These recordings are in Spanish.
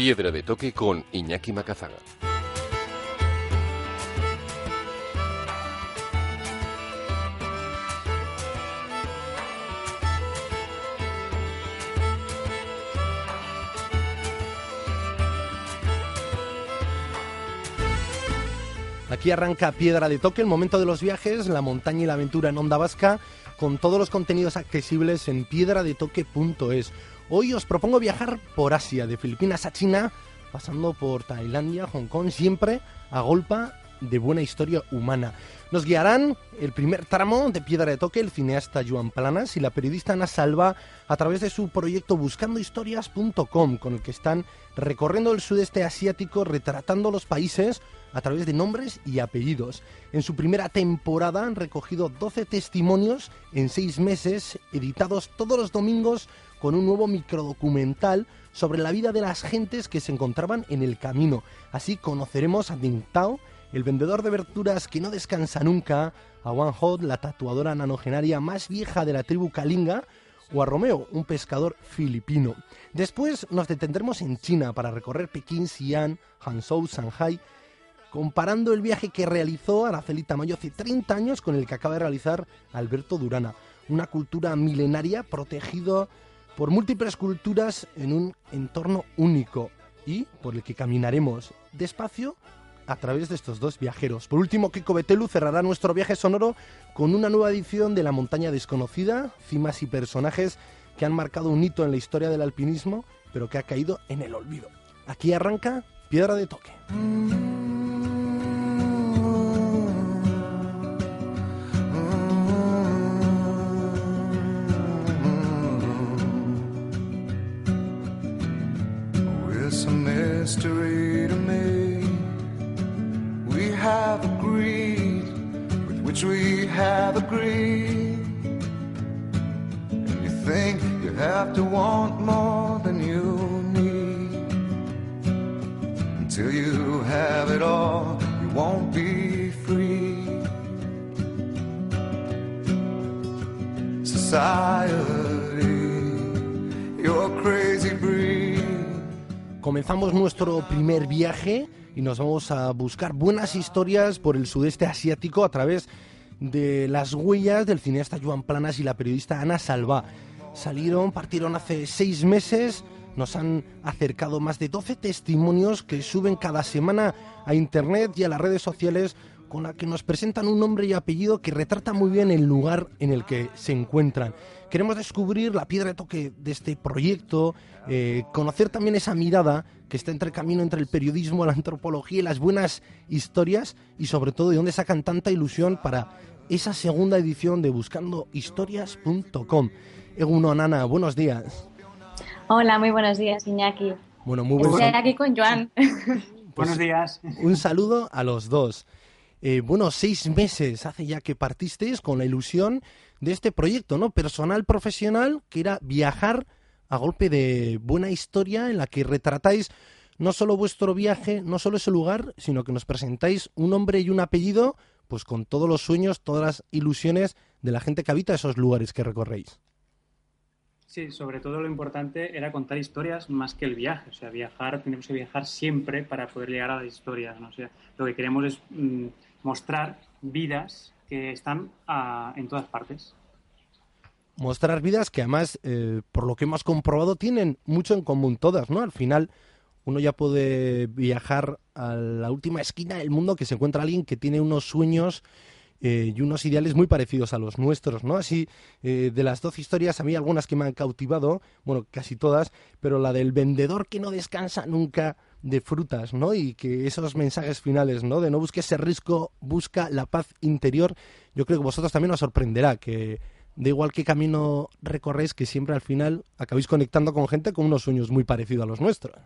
Piedra de Toque con Iñaki Macazaga. Aquí arranca Piedra de Toque, el momento de los viajes, la montaña y la aventura en Onda Vasca, con todos los contenidos accesibles en piedradetoque.es. Hoy os propongo viajar por Asia, de Filipinas a China, pasando por Tailandia, Hong Kong, siempre a golpa de buena historia humana. Nos guiarán el primer tramo de Piedra de Toque, el cineasta Joan Planas y la periodista Ana Salva a través de su proyecto buscandohistorias.com, con el que están recorriendo el sudeste asiático, retratando los países a través de nombres y apellidos. En su primera temporada han recogido 12 testimonios en seis meses, editados todos los domingos con un nuevo microdocumental sobre la vida de las gentes que se encontraban en el camino. Así conoceremos a Ding Tao, el vendedor de verduras que no descansa nunca, a Wang Hot, la tatuadora nanogenaria más vieja de la tribu Kalinga, o a Romeo, un pescador filipino. Después nos detendremos en China para recorrer Pekín, Xi'an, Hangzhou, Shanghai comparando el viaje que realizó Araceli Tamayo hace 30 años con el que acaba de realizar Alberto Durana. Una cultura milenaria protegida por múltiples culturas en un entorno único y por el que caminaremos despacio a través de estos dos viajeros. Por último, Kiko Betelu cerrará nuestro viaje sonoro con una nueva edición de La montaña desconocida, cimas y personajes que han marcado un hito en la historia del alpinismo, pero que ha caído en el olvido. Aquí arranca Piedra de Toque. Mystery to me. We have agreed with which we have agreed. And you think you have to want more than you need. Until you have it all, you won't be free. Society, Comenzamos nuestro primer viaje y nos vamos a buscar buenas historias por el sudeste asiático a través de las huellas del cineasta Joan Planas y la periodista Ana Salva. Salieron, partieron hace seis meses, nos han acercado más de 12 testimonios que suben cada semana a internet y a las redes sociales con la que nos presentan un nombre y apellido que retrata muy bien el lugar en el que se encuentran. Queremos descubrir la piedra de toque de este proyecto, eh, conocer también esa mirada que está entre el camino entre el periodismo, la antropología y las buenas historias y sobre todo de dónde sacan tanta ilusión para esa segunda edición de buscandohistorias.com. Eguno Nana, buenos días. Hola, muy buenos días, Iñaki. Bueno, muy buenos Estoy aquí con Joan. buenos días. Un saludo a los dos. Eh, bueno, seis meses hace ya que partisteis con la ilusión de este proyecto, ¿no? Personal, profesional, que era viajar a golpe de buena historia en la que retratáis no solo vuestro viaje, no solo ese lugar, sino que nos presentáis un nombre y un apellido, pues con todos los sueños, todas las ilusiones de la gente que habita esos lugares que recorréis. Sí, sobre todo lo importante era contar historias más que el viaje. O sea, viajar, tenemos que viajar siempre para poder llegar a las historias. ¿no? O sea, lo que queremos es mmm, mostrar vidas que están uh, en todas partes. Mostrar vidas que además, eh, por lo que hemos comprobado, tienen mucho en común todas, ¿no? Al final, uno ya puede viajar a la última esquina del mundo que se encuentra alguien que tiene unos sueños eh, y unos ideales muy parecidos a los nuestros, ¿no? Así, eh, de las doce historias, a mí algunas que me han cautivado, bueno, casi todas, pero la del vendedor que no descansa nunca de frutas, ¿no? Y que esos mensajes finales, ¿no? De no busques ese riesgo, busca la paz interior. Yo creo que vosotros también os sorprenderá que da igual qué camino recorréis, que siempre al final acabéis conectando con gente con unos sueños muy parecidos a los nuestros.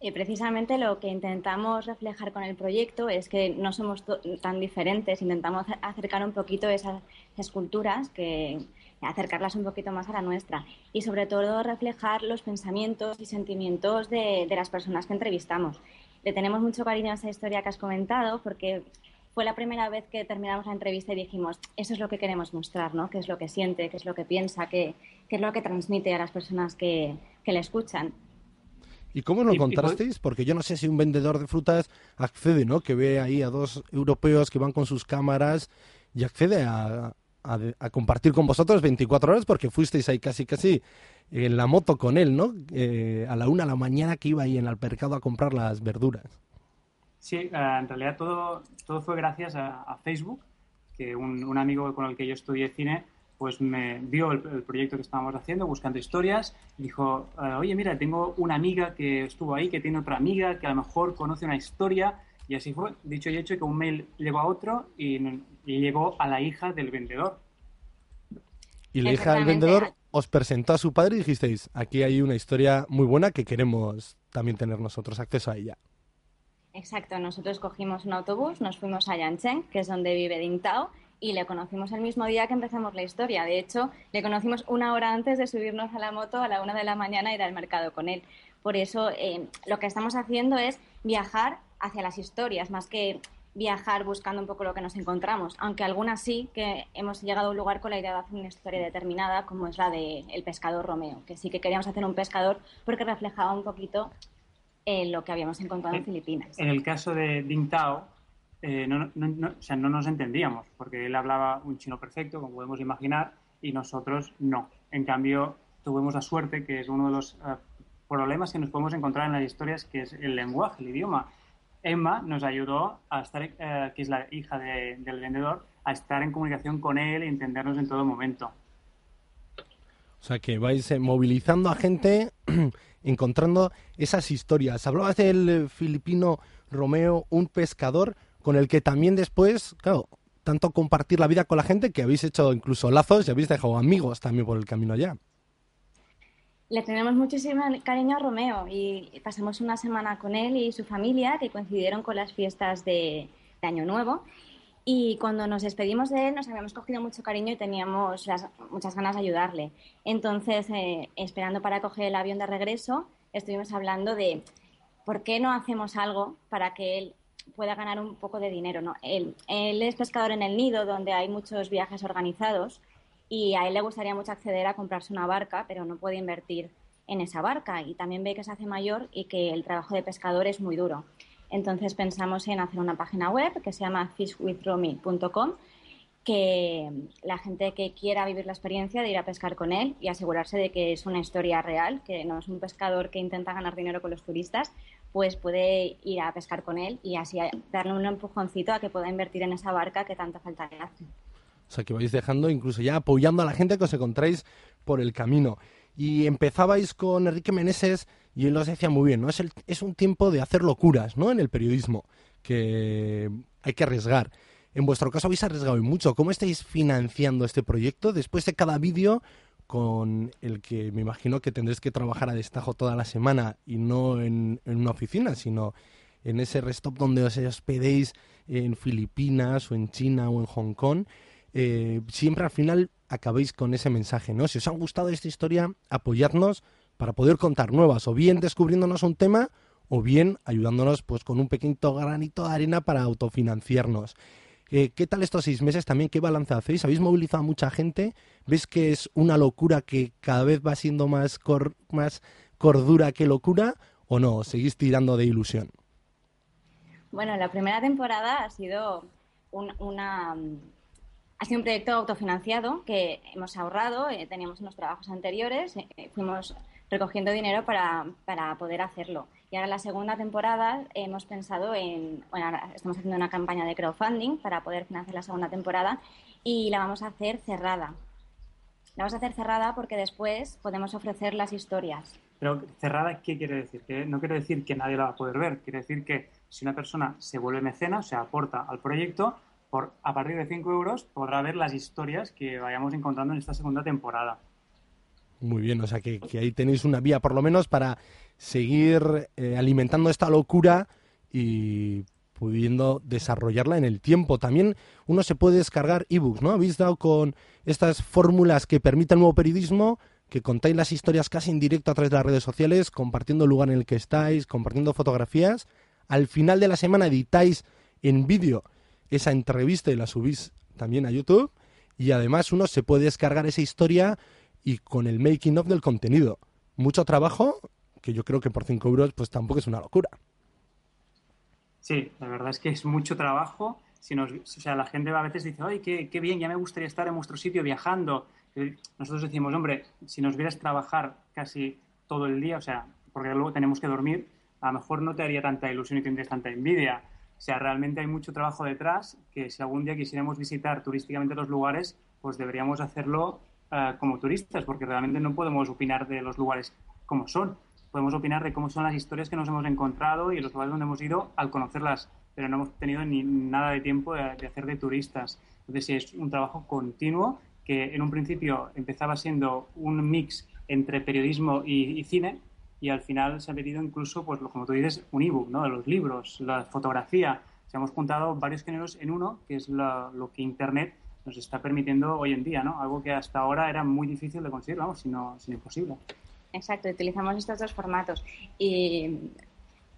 Y precisamente lo que intentamos reflejar con el proyecto es que no somos tan diferentes, intentamos acercar un poquito esas, esas culturas, que, acercarlas un poquito más a la nuestra y sobre todo reflejar los pensamientos y sentimientos de, de las personas que entrevistamos. Le tenemos mucho cariño a esa historia que has comentado porque fue la primera vez que terminamos la entrevista y dijimos, eso es lo que queremos mostrar, ¿no? ¿Qué es lo que siente, qué es lo que piensa, qué, qué es lo que transmite a las personas que, que le escuchan? ¿Y cómo lo encontrasteis? Porque yo no sé si un vendedor de frutas accede, ¿no? Que ve ahí a dos europeos que van con sus cámaras y accede a, a, compartir con vosotros 24 horas porque fuisteis ahí casi casi en la moto con él, ¿no? Eh, a la una de la mañana que iba ahí en el mercado a comprar las verduras. Sí, eh, en realidad todo, todo fue gracias a, Facebook, que un, amigo con el que yo estudié cine pues me vio el, proyecto que estábamos haciendo, buscando historias, dijo, eh, oye, mira, tengo una amiga que estuvo ahí, que tiene otra amiga, que a lo mejor conoce una historia, y así fue, dicho y hecho, que un mail llegó a otro y, llegó a la hija del vendedor. Y la hija del vendedor os presentó a su padre y dijisteis, aquí hay una historia muy buena que queremos también tener nosotros acceso a ella. Exacto, nosotros cogimos un autobús, nos fuimos a Yancheng, que es donde vive Ding Tao, y le conocimos el mismo día que empezamos la historia. De hecho, le conocimos una hora antes de subirnos a la moto a la una de la mañana y ir al mercado con él. Por eso, eh, lo que estamos haciendo es viajar hacia las historias, más que viajar buscando un poco lo que nos encontramos, aunque algunas sí que hemos llegado a un lugar con la idea de hacer una historia determinada, como es la de El pescador Romeo, que sí que queríamos hacer un pescador porque reflejaba un poquito eh, lo que habíamos encontrado en, Filipinas. En el caso de Ding Tao, eh, no, o sea, no nos entendíamos, porque él hablaba un chino perfecto, como podemos imaginar, y nosotros no. En cambio, tuvimos la suerte, que es uno de los eh, problemas que nos podemos encontrar en las historias, que es el lenguaje, el idioma. Emma nos ayudó a estar, eh, que es la hija del vendedor, a estar en comunicación con él y entendernos en todo momento. O sea que vais eh, movilizando a gente, encontrando esas historias. Hablabas del filipino Romeo, un pescador con el que también después, claro, tanto compartir la vida con la gente que habéis hecho incluso lazos y habéis dejado amigos también por el camino allá. Le tenemos muchísimo cariño a Romeo y pasamos una semana con él y su familia que coincidieron con las fiestas de, Año Nuevo. Y cuando nos despedimos de él nos habíamos cogido mucho cariño y teníamos muchas ganas de ayudarle. Entonces, eh, esperando para coger el avión de regreso, estuvimos hablando de por qué no hacemos algo para que él pueda ganar un poco de dinero. ¿no? Él, él es pescador en el nido, donde hay muchos viajes organizados y a él le gustaría mucho acceder a comprarse una barca, pero no puede invertir en esa barca y también ve que se hace mayor y que el trabajo de pescador es muy duro. Entonces pensamos en hacer una página web que se llama fishwithromy.com que la gente que quiera vivir la experiencia de ir a pescar con él y asegurarse de que es una historia real, que no es un pescador que intenta ganar dinero con los turistas, pues puede ir a pescar con él y así darle un empujoncito a que pueda invertir en esa barca que tanta falta le hace. O sea, que vais dejando, incluso ya apoyando a la gente que os encontráis por el camino. Y empezabais con Enrique Meneses y él os decía muy bien, ¿no? Es, el, es un tiempo de hacer locuras, ¿no? En el periodismo, que hay que arriesgar. En vuestro caso habéis arriesgado mucho. ¿Cómo estáis financiando este proyecto? Después de cada vídeo con el que me imagino que tendréis que trabajar a destajo toda la semana y no en, en una oficina, sino en ese restop donde os hospedéis en Filipinas o en China o en Hong Kong. Eh, siempre al final acabéis con ese mensaje, ¿no? Si os ha gustado esta historia, apoyadnos para poder contar nuevas, o bien descubriéndonos un tema, o bien ayudándonos pues con un pequeño granito de arena para autofinanciarnos. Eh, ¿Qué tal estos seis meses también? ¿Qué balance hacéis? ¿Habéis movilizado a mucha gente? ¿Ves que es una locura que cada vez va siendo más, más cordura que locura? ¿O no? ¿Seguís tirando de ilusión? Bueno, la primera temporada ha sido una, ha sido un proyecto autofinanciado que hemos ahorrado, eh, teníamos unos trabajos anteriores, eh, fuimos recogiendo dinero para, poder hacerlo. Y ahora en la segunda temporada hemos pensado en, bueno, ahora estamos haciendo una campaña de crowdfunding para poder financiar la segunda temporada y la vamos a hacer cerrada. La vamos a hacer cerrada porque después podemos ofrecer las historias. Pero cerrada, ¿qué quiere decir? Que no quiere decir que nadie la va a poder ver. Quiere decir que si una persona se vuelve mecena, o sea, aporta al proyecto, a partir de 5 euros podrá ver las historias que vayamos encontrando en esta segunda temporada. Muy bien, o sea que, ahí tenéis una vía por lo menos para seguir eh, alimentando esta locura y pudiendo desarrollarla en el tiempo. También uno se puede descargar ebooks, ¿no? Habéis dado con estas fórmulas que permiten el nuevo periodismo, que contáis las historias casi en directo a través de las redes sociales, compartiendo el lugar en el que estáis, compartiendo fotografías. Al final de la semana editáis en vídeo esa entrevista y la subís también a YouTube. Y además uno se puede descargar esa historia y con el making of del contenido. Mucho trabajo que yo creo que por 5 euros pues tampoco es una locura. Sí, la verdad es que es mucho trabajo. Si nos, o sea, la gente a veces dice, ¡ay, qué, qué bien! Ya me gustaría estar en vuestro sitio viajando. Nosotros decimos, hombre, si nos vieras trabajar casi todo el día, o sea, porque luego tenemos que dormir, a lo mejor no te haría tanta ilusión y tendrías tanta envidia. O sea, realmente hay mucho trabajo detrás que si algún día quisiéramos visitar turísticamente los lugares, pues deberíamos hacerlo eh, como turistas, porque realmente no podemos opinar de los lugares como son. Podemos opinar de cómo son las historias que nos hemos encontrado y los lugares donde hemos ido al conocerlas, pero no hemos tenido ni nada de tiempo de, hacer de turistas. Entonces, es un trabajo continuo que en un principio empezaba siendo un mix entre periodismo y, cine y al final se ha metido incluso, pues como tú dices, un ebook, ¿no? De los libros, la fotografía. Se hemos juntado varios géneros en uno, que es lo que Internet nos está permitiendo hoy en día, ¿no? Algo que hasta ahora era muy difícil de conseguir, vamos, sino, sino imposible. Exacto, utilizamos estos dos formatos. Y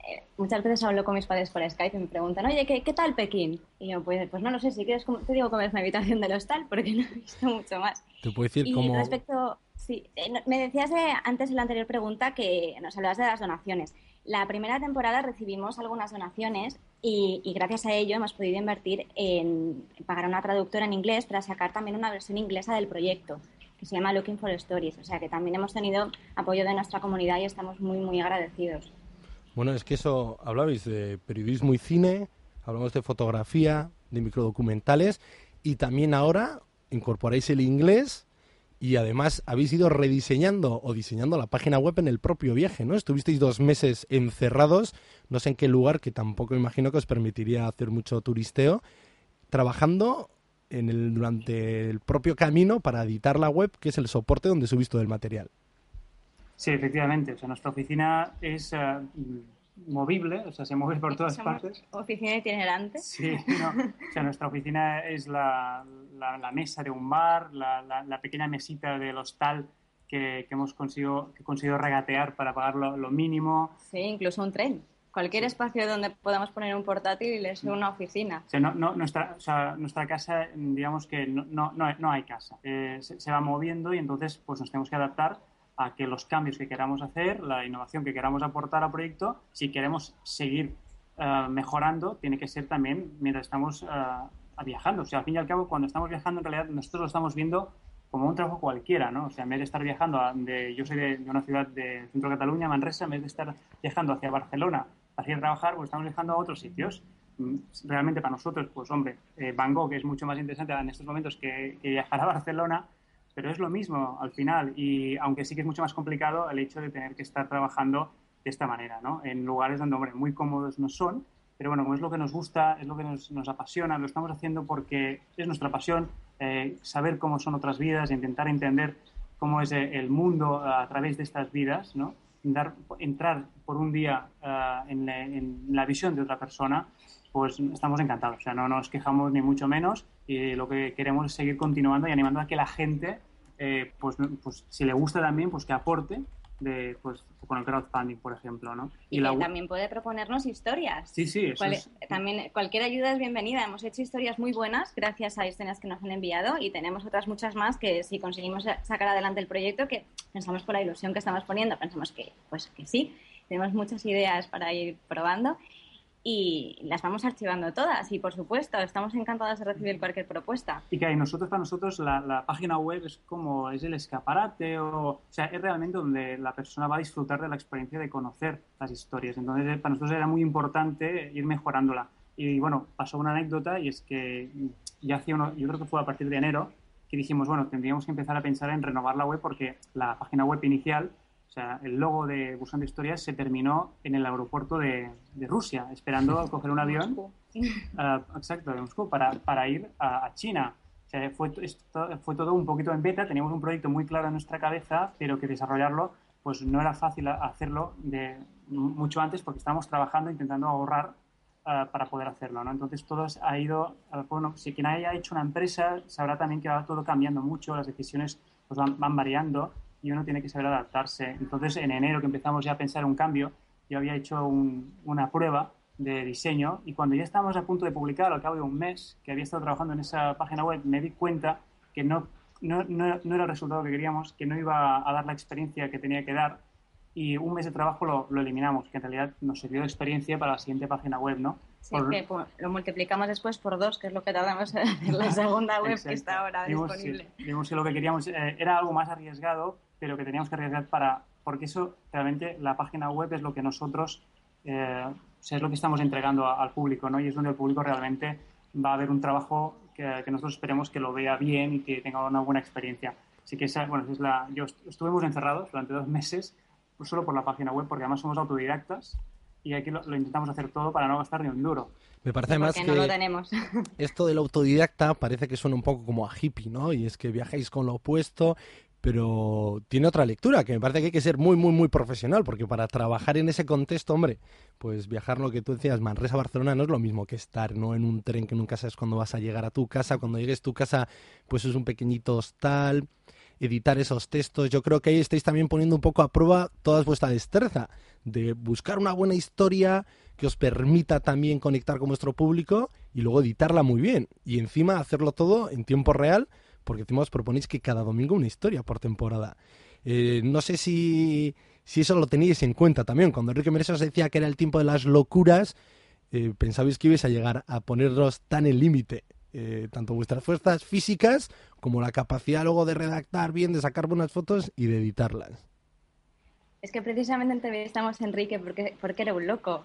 eh, muchas veces hablo con mis padres por Skype y me preguntan, oye, ¿qué, qué tal Pekín? Y yo, pues, pues no lo sé, si quieres, te digo cómo es una habitación del hostal, porque no he visto mucho más. Te puedo decir y respecto, sí, eh, me decías antes en la anterior pregunta que nos hablabas de las donaciones. La primera temporada recibimos algunas donaciones y, gracias a ello hemos podido invertir en, pagar a una traductora en inglés para sacar también una versión inglesa del proyecto que se llama Looking for Stories. O sea que también hemos tenido apoyo de nuestra comunidad y estamos muy, muy agradecidos. Bueno, es que eso, hablabais de periodismo y cine, hablamos de fotografía, de microdocumentales y también ahora incorporáis el inglés y además habéis ido rediseñando o diseñando la página web en el propio viaje, ¿no? Estuvisteis dos meses encerrados, no sé en qué lugar, que tampoco imagino que os permitiría hacer mucho turisteo, trabajando en el, durante el propio camino para editar la web, que es el soporte donde subís todo el material. Sí, efectivamente. O sea, nuestra oficina es eh, movible, o sea, se mueve por todas partes. ¿Oficina itinerante? Sí, no. o sea, nuestra oficina es la, la, mesa de un bar, la, la, pequeña mesita del hostal que, que hemos conseguido, que conseguido regatear para pagar lo, mínimo. Sí, incluso un tren. Cualquier espacio donde podamos poner un portátil es una oficina. O sea, no, no, nuestra, o sea, nuestra casa, digamos que no, no, no hay casa. Eh, se, se va moviendo y entonces pues nos tenemos que adaptar a que los cambios que queramos hacer, la innovación que queramos aportar al proyecto, si queremos seguir eh, mejorando, tiene que ser también mientras estamos uh, viajando. O sea, al fin y al cabo, cuando estamos viajando, en realidad nosotros lo estamos viendo como un trabajo cualquiera, ¿no? O sea, en vez de estar viajando, de, yo soy de, una ciudad de centro de Cataluña, Manresa, en vez de estar viajando hacia Barcelona para ir a trabajar, pues estamos viajando a otros sitios. Mm, realmente para nosotros, pues hombre, eh, Van Gogh es mucho más interesante en estos momentos que viajar a Barcelona, pero es lo mismo al final y aunque sí que es mucho más complicado el hecho de tener que estar trabajando de esta manera, ¿no? En lugares donde, hombre, muy cómodos no son, pero bueno, como es lo que nos gusta, es lo que nos, apasiona, lo estamos haciendo porque es nuestra pasión, eh, saber cómo son otras vidas, intentar entender cómo es el mundo a través de estas vidas, ¿no? Dar, entrar por un día uh, en, la, en, la, visión de otra persona, pues estamos encantados. O sea, no nos quejamos ni mucho menos y lo que queremos es seguir continuando y animando a que la gente eh, pues, pues si le gusta también, pues que aporte de, pues, con el crowdfunding, por ejemplo, ¿no? Y, también puede proponernos historias. Sí, sí, También cualquier ayuda es bienvenida. Hemos hecho historias muy buenas gracias a escenas que nos han enviado y tenemos otras muchas más que si conseguimos sacar adelante el proyecto, que pensamos por la ilusión que estamos poniendo, pensamos que, pues que sí. Tenemos muchas ideas para ir probando y las vamos archivando todas y por supuesto estamos encantados de recibir cualquier propuesta. Y que nosotros para nosotros la, página web es como es el escaparate o, o sea es realmente donde la persona va a disfrutar de la experiencia de conocer las historias. Entonces para nosotros era muy importante ir mejorándola. Y bueno, pasó una anécdota y es que ya hacía uno, yo creo que fue a partir de enero que dijimos, bueno, tendríamos que empezar a pensar en renovar la web porque la página web inicial o sea, el logo de Buscando Historias se terminó en el aeropuerto de, Rusia, esperando coger un avión. Uh, exacto, de Moscú, para, para ir a, China. O sea, fue, esto, fue todo un poquito en beta, teníamos un proyecto muy claro en nuestra cabeza, pero que desarrollarlo pues no era fácil hacerlo de mucho antes porque estábamos trabajando intentando ahorrar uh, para poder hacerlo, ¿no? Entonces todo ha ido, bueno, si quien haya hecho una empresa sabrá también que va todo cambiando mucho, las decisiones pues van, van variando y uno tiene que saber adaptarse. Entonces, en enero que empezamos ya a pensar un cambio, yo había hecho una prueba de diseño y cuando ya estábamos a punto de publicar, al cabo de un mes que había estado trabajando en esa página web, me di cuenta que no, no, no, era el resultado que queríamos, que no iba a dar la experiencia que tenía que dar y un mes de trabajo lo, lo, eliminamos, que en realidad nos sirvió de experiencia para la siguiente página web, ¿no? Sí, que lo multiplicamos después por dos, que es lo que tardamos en la segunda web que está ahora disponible. Vimos que lo que queríamos eh, era algo más arriesgado, pero que teníamos que arriesgar para, porque eso realmente la página web es lo que nosotros, eh, es lo que estamos entregando al público, ¿no? Y es donde el público realmente va a ver un trabajo que, que nosotros esperemos que lo vea bien y que tenga una buena experiencia. Así que esa, bueno, es la, yo estuvimos encerrados durante dos meses solo por la página web, porque además somos autodidactas y aquí lo, intentamos hacer todo para no gastar ni un duro. Me parece más que no lo tenemos. esto del autodidacta parece que suena un poco como a hippie, ¿no? Y es que viajáis con lo opuesto, pero tiene otra lectura, que me parece que hay que ser muy, muy, muy profesional, porque para trabajar en ese contexto, hombre, pues viajar lo que tú decías, Manresa-Barcelona no es lo mismo que estar, ¿no? En un tren que nunca sabes cuándo vas a llegar a tu casa, cuando llegues a tu casa, pues es un pequeñito hostal, editar esos textos. Yo creo que ahí estáis también poniendo un poco a prueba toda vuestra destreza de buscar una buena historia que os permita también conectar con vuestro público y luego editarla muy bien. Y encima hacerlo todo en tiempo real, porque encima os proponéis que cada domingo una historia por temporada. Eh, no sé si, si eso lo teníais en cuenta también. Cuando Enrique Mereso os decía que era el tiempo de las locuras, eh, pensabais que ibais a llegar a poneros tan en límite eh, tanto vuestras fuerzas físicas como la capacidad luego de redactar bien, de sacar buenas fotos y de editarlas. Es que precisamente entrevistamos a Enrique porque, porque era un loco.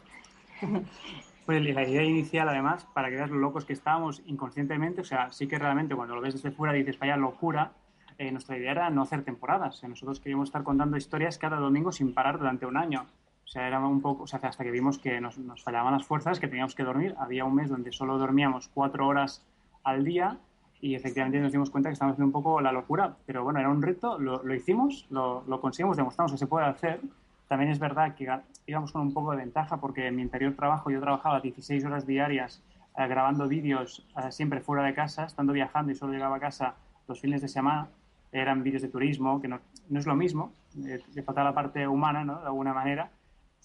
Pues la idea inicial, además, para que veas lo locos que estábamos inconscientemente, o sea, sí que realmente cuando lo ves desde fuera dices, vaya locura, eh, nuestra idea era no hacer temporadas. nosotros queríamos estar contando historias cada domingo sin parar durante un año. O sea, era un poco, o sea, hasta que vimos que nos, nos fallaban las fuerzas, que teníamos que dormir. Había un mes donde solo dormíamos cuatro horas al día y efectivamente nos dimos cuenta que estábamos haciendo un poco la locura. Pero bueno, era un reto, lo, lo hicimos, lo, lo, conseguimos, demostramos que se puede hacer. También es verdad que íbamos con un poco de ventaja porque en mi anterior trabajo yo trabajaba 16 horas diarias eh, grabando vídeos eh, siempre fuera de casa, estando viajando y solo llegaba a casa los fines de semana. Eran vídeos de turismo, que no, no es lo mismo, eh, le falta la parte humana, ¿no? De alguna manera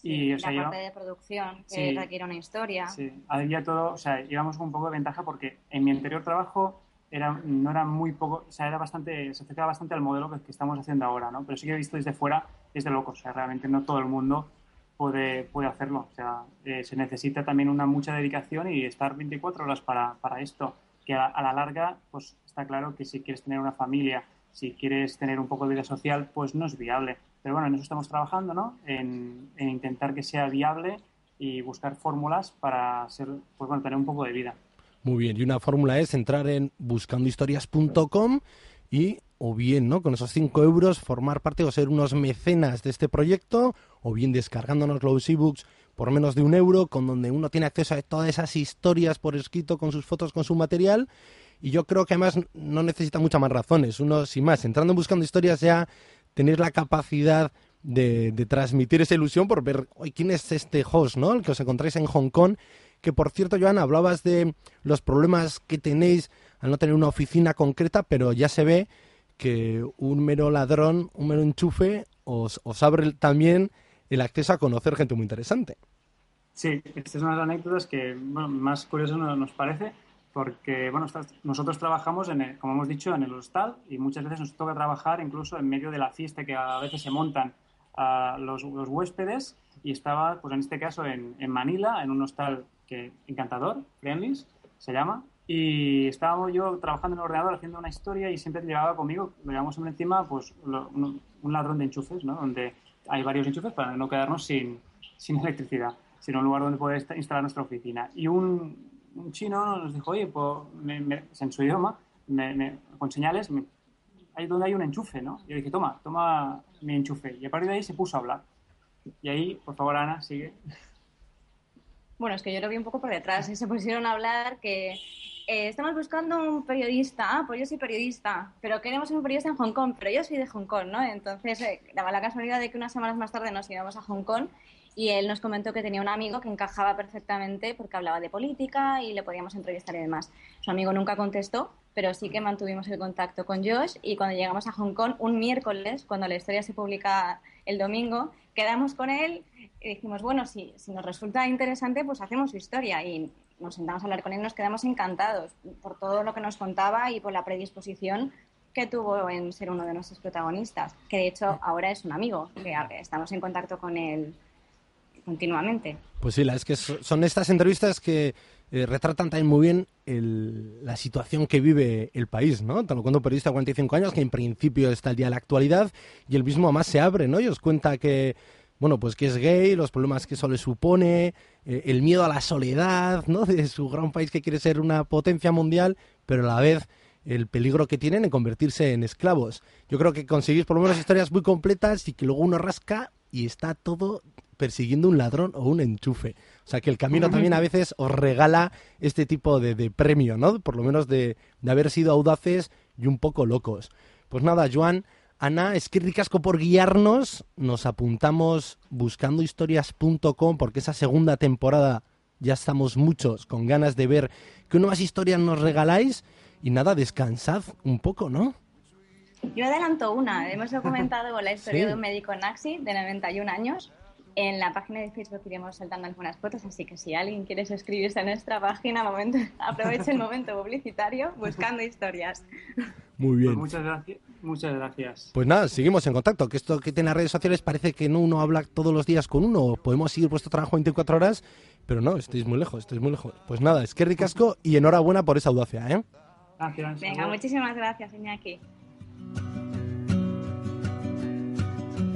y, o sea, la parte de producción que requiere una historia. Sí, había todo, o sea, íbamos con un poco de ventaja porque en mi anterior trabajo era, no era muy poco, o sea, era bastante, se acercaba bastante al modelo que, estamos haciendo ahora, ¿no? Pero sí que he visto desde fuera, es de locos, o sea, realmente no todo el mundo puede, puede hacerlo, o sea, eh, se necesita también una mucha dedicación y estar 24 horas para, para esto, que a, la larga, pues está claro que si quieres tener una familia, si quieres tener un poco de vida social, pues no es viable. Pero bueno, en eso estamos trabajando, ¿no? En, intentar que sea viable y buscar fórmulas para ser, pues bueno, tener un poco de vida. Muy bien, y una fórmula es entrar en buscandohistorias.com y o bien, ¿no? Con esos 5 euros formar parte o ser unos mecenas de este proyecto, o bien descargándonos los ebooks por menos de un euro, con donde uno tiene acceso a todas esas historias por escrito, con sus fotos, con su material. Y yo creo que además no necesita muchas más razones. Uno, sin más, entrando en buscando historias ya tenéis la capacidad de, transmitir esa ilusión por ver hoy quién es este host, ¿no? El que os encontráis en Hong Kong. Que por cierto, Joana, hablabas de los problemas que tenéis al no tener una oficina concreta, pero ya se ve que un mero ladrón, un mero enchufe, os, os abre también el acceso a conocer gente muy interesante. Sí, esta es una de las anécdotas que más curioso nos parece porque bueno, nosotros trabajamos, en como hemos dicho, en el hostal y muchas veces nos toca trabajar incluso en medio de la fiesta que a veces se montan los, los, huéspedes y estaba, pues en este caso, en, Manila, en un hostal que encantador, Friendlies, se llama, y estábamos yo trabajando en el ordenador haciendo una historia y siempre llevaba conmigo, lo llevamos siempre encima, pues un, un, ladrón de enchufes, ¿no? Donde hay varios enchufes para no quedarnos sin, sin electricidad, sino un lugar donde poder instalar nuestra oficina. Y un, un chino nos dijo, oye, pues, en su idioma, con señales, ahí donde hay un enchufe, ¿no? Yo dije, toma, toma mi enchufe. Y a partir de ahí se puso a hablar. Y ahí, por favor, Ana, sigue. Bueno, es que yo lo vi un poco por detrás. y Se pusieron a hablar que eh, estamos buscando un periodista. Ah, pues yo soy periodista, pero queremos un periodista en Hong Kong, pero yo soy de Hong Kong, ¿no? Entonces, eh, daba la casualidad de que unas semanas más tarde nos íbamos a Hong Kong y él nos comentó que tenía un amigo que encajaba perfectamente porque hablaba de política y le podíamos entrevistar y demás. Su amigo nunca contestó, pero sí que mantuvimos el contacto con Josh y cuando llegamos a Hong Kong, un miércoles, cuando la historia se publica el domingo, quedamos con él y dijimos, bueno, si, si nos resulta interesante, pues hacemos su historia y nos sentamos a hablar con él, nos quedamos encantados por todo lo que nos contaba y por la predisposición que tuvo en ser uno de nuestros protagonistas, que de hecho ahora es un amigo, que estamos en contacto con él continuamente. Pues sí, es que son estas entrevistas que eh, retratan también muy bien la situación que vive el país, ¿no? Te lo cuento un periodista de 45 años que en principio está el día de la actualidad y el mismo más se abre, ¿no? Y os cuenta que, bueno, pues que es gay, los problemas que eso le supone, eh, el miedo a la soledad, ¿no? De su gran país que quiere ser una potencia mundial, pero a la vez el peligro que tienen en convertirse en esclavos. Yo creo que conseguís por lo menos historias muy completas y que luego uno rasca y está todo persiguiendo un ladrón o un enchufe. O sea que el camino también a veces os regala este tipo de, premio, ¿no? Por lo menos de, haber sido audaces y un poco locos. Pues nada, Joan, Ana, es que ricasco por guiarnos. Nos apuntamos buscandohistorias.com porque esa segunda temporada ya estamos muchos con ganas de ver qué nuevas historias nos regaláis. Y nada, descansad un poco, ¿no? Yo adelanto una. Hemos documentado la historia de un médico nazi de 91 años en la página de Facebook iremos saltando algunas fotos, así que si alguien quiere suscribirse a nuestra página, momento, aproveche el momento publicitario buscando historias. Muy bien. Pues muchas gracias. Muchas gracias. Pues nada, seguimos en contacto. Que esto que tiene las redes sociales parece que no uno habla todos los días con uno. Podemos seguir vuestro trabajo 24 horas, pero no, estáis muy lejos, estáis muy lejos. Pues nada, es que ricasco y enhorabuena por esa audacia, ¿eh? Gracias. Venga, muchísimas gracias, Iñaki.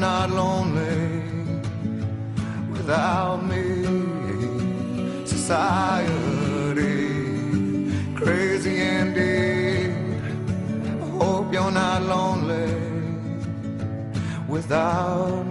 not lonely without me. Society, crazy indeed. I hope you're not lonely without me.